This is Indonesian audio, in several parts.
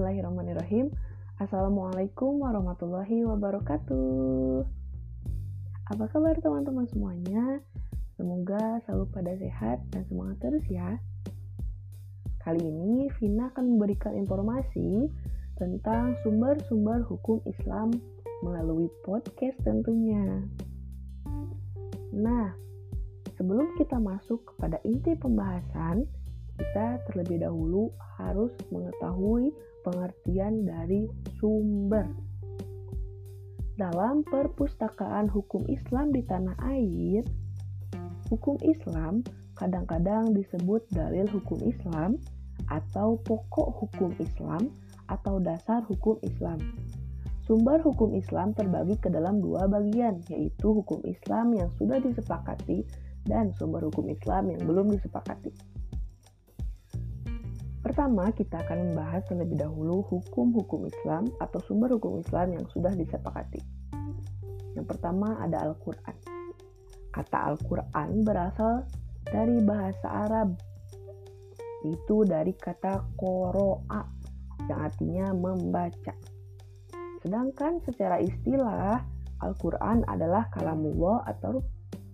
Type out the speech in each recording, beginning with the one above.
Bismillahirrahmanirrahim. Assalamualaikum warahmatullahi wabarakatuh. Apa kabar teman-teman semuanya? Semoga selalu pada sehat dan semangat terus ya. Kali ini Vina akan memberikan informasi tentang sumber-sumber hukum Islam melalui podcast tentunya. Nah, sebelum kita masuk kepada inti pembahasan, kita terlebih dahulu harus mengetahui pengertian dari sumber. Dalam perpustakaan hukum Islam di tanah air, hukum Islam kadang-kadang disebut dalil hukum Islam atau pokok hukum Islam atau dasar hukum Islam. Sumber hukum Islam terbagi ke dalam dua bagian, yaitu hukum Islam yang sudah disepakati dan sumber hukum Islam yang belum disepakati. Pertama, kita akan membahas terlebih dahulu hukum-hukum Islam atau sumber hukum Islam yang sudah disepakati. Yang pertama ada Al-Quran. Kata Al-Quran berasal dari bahasa Arab, itu dari kata koroa yang artinya membaca. Sedangkan secara istilah, Al-Quran adalah kalamullah atau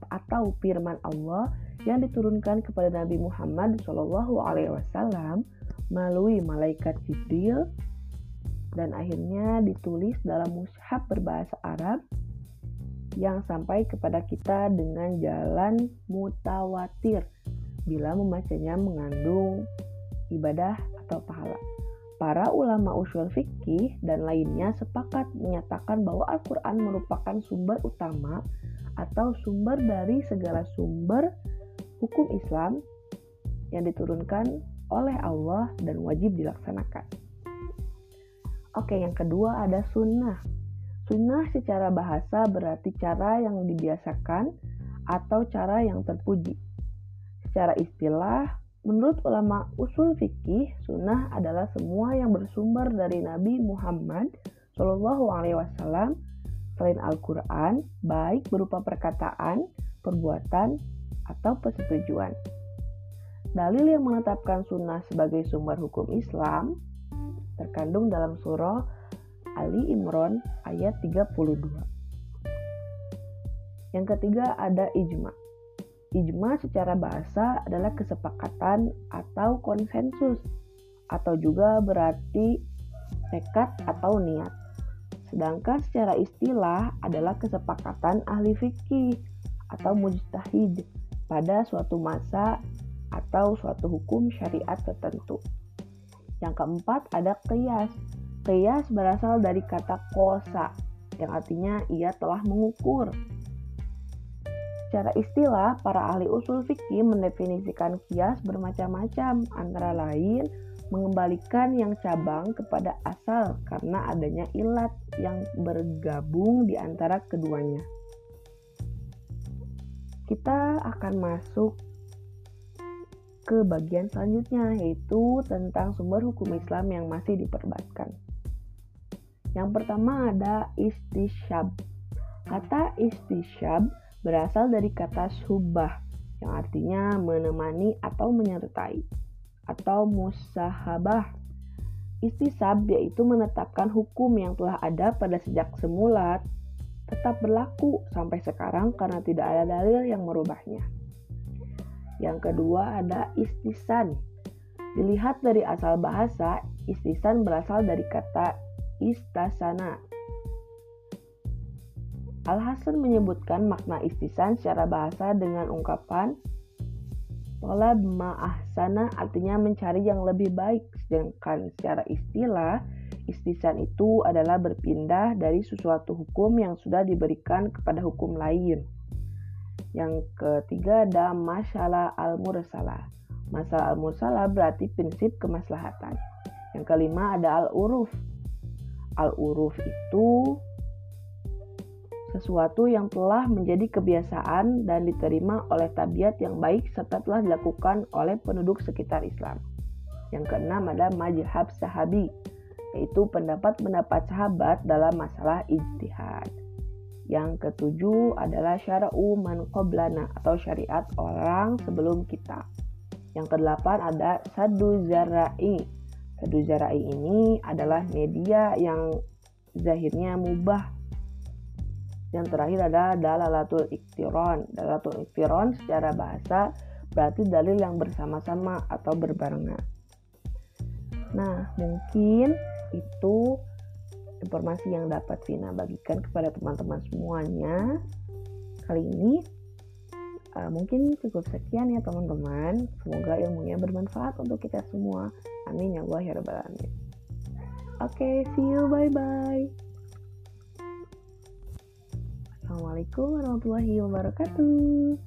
atau firman Allah yang diturunkan kepada Nabi Muhammad Shallallahu Alaihi Wasallam melalui malaikat Jibril dan akhirnya ditulis dalam mushaf berbahasa Arab yang sampai kepada kita dengan jalan mutawatir bila membacanya mengandung ibadah atau pahala. Para ulama usul fikih dan lainnya sepakat menyatakan bahwa Al-Quran merupakan sumber utama atau sumber dari segala sumber hukum Islam yang diturunkan oleh Allah dan wajib dilaksanakan. Oke, yang kedua ada sunnah. Sunnah secara bahasa berarti cara yang dibiasakan atau cara yang terpuji. Secara istilah, menurut ulama usul fikih, sunnah adalah semua yang bersumber dari Nabi Muhammad Shallallahu Alaihi Wasallam selain Al-Quran, baik berupa perkataan, perbuatan, atau persetujuan. Dalil yang menetapkan sunnah sebagai sumber hukum Islam terkandung dalam surah Ali Imran ayat 32. Yang ketiga ada ijma. Ijma secara bahasa adalah kesepakatan atau konsensus atau juga berarti tekad atau niat. Sedangkan secara istilah adalah kesepakatan ahli fikih atau mujtahid pada suatu masa atau suatu hukum syariat tertentu. Yang keempat ada qiyas. Qiyas berasal dari kata kosa yang artinya ia telah mengukur. Secara istilah, para ahli usul fikih mendefinisikan kias bermacam-macam, antara lain mengembalikan yang cabang kepada asal karena adanya ilat yang bergabung di antara keduanya. Kita akan masuk ke bagian selanjutnya yaitu tentang sumber hukum Islam yang masih diperbatkan. Yang pertama ada istisyab. Kata istisyab berasal dari kata subah yang artinya menemani atau menyertai atau musahabah. Istisab yaitu menetapkan hukum yang telah ada pada sejak semula tetap berlaku sampai sekarang karena tidak ada dalil yang merubahnya. Yang kedua ada istisan. Dilihat dari asal bahasa, istisan berasal dari kata istasana. Al-Hasan menyebutkan makna istisan secara bahasa dengan ungkapan Tolab ma'ahsana artinya mencari yang lebih baik, sedangkan secara istilah, istisan itu adalah berpindah dari sesuatu hukum yang sudah diberikan kepada hukum lain. Yang ketiga ada masalah al-mursalah. Masalah al-mursalah berarti prinsip kemaslahatan. Yang kelima ada al-uruf. Al-uruf itu sesuatu yang telah menjadi kebiasaan dan diterima oleh tabiat yang baik serta telah dilakukan oleh penduduk sekitar Islam. Yang keenam ada majhab sahabi, yaitu pendapat-pendapat sahabat dalam masalah ijtihad. Yang ketujuh adalah syara'u man qoblana atau syariat orang sebelum kita. Yang kedelapan ada sadu zara'i. Sadu Zarai ini adalah media yang zahirnya mubah. Yang terakhir adalah dalalatul iktiron. Dalalatul iktiron secara bahasa berarti dalil yang bersama-sama atau berbarengan. Nah, mungkin itu informasi yang dapat Vina bagikan kepada teman-teman semuanya. Kali ini uh, mungkin cukup sekian ya teman-teman. Semoga ilmunya bermanfaat untuk kita semua. Amin ya Allah ya Alamin. Oke, okay, see you. Bye-bye. Assalamualaikum warahmatullahi wabarakatuh.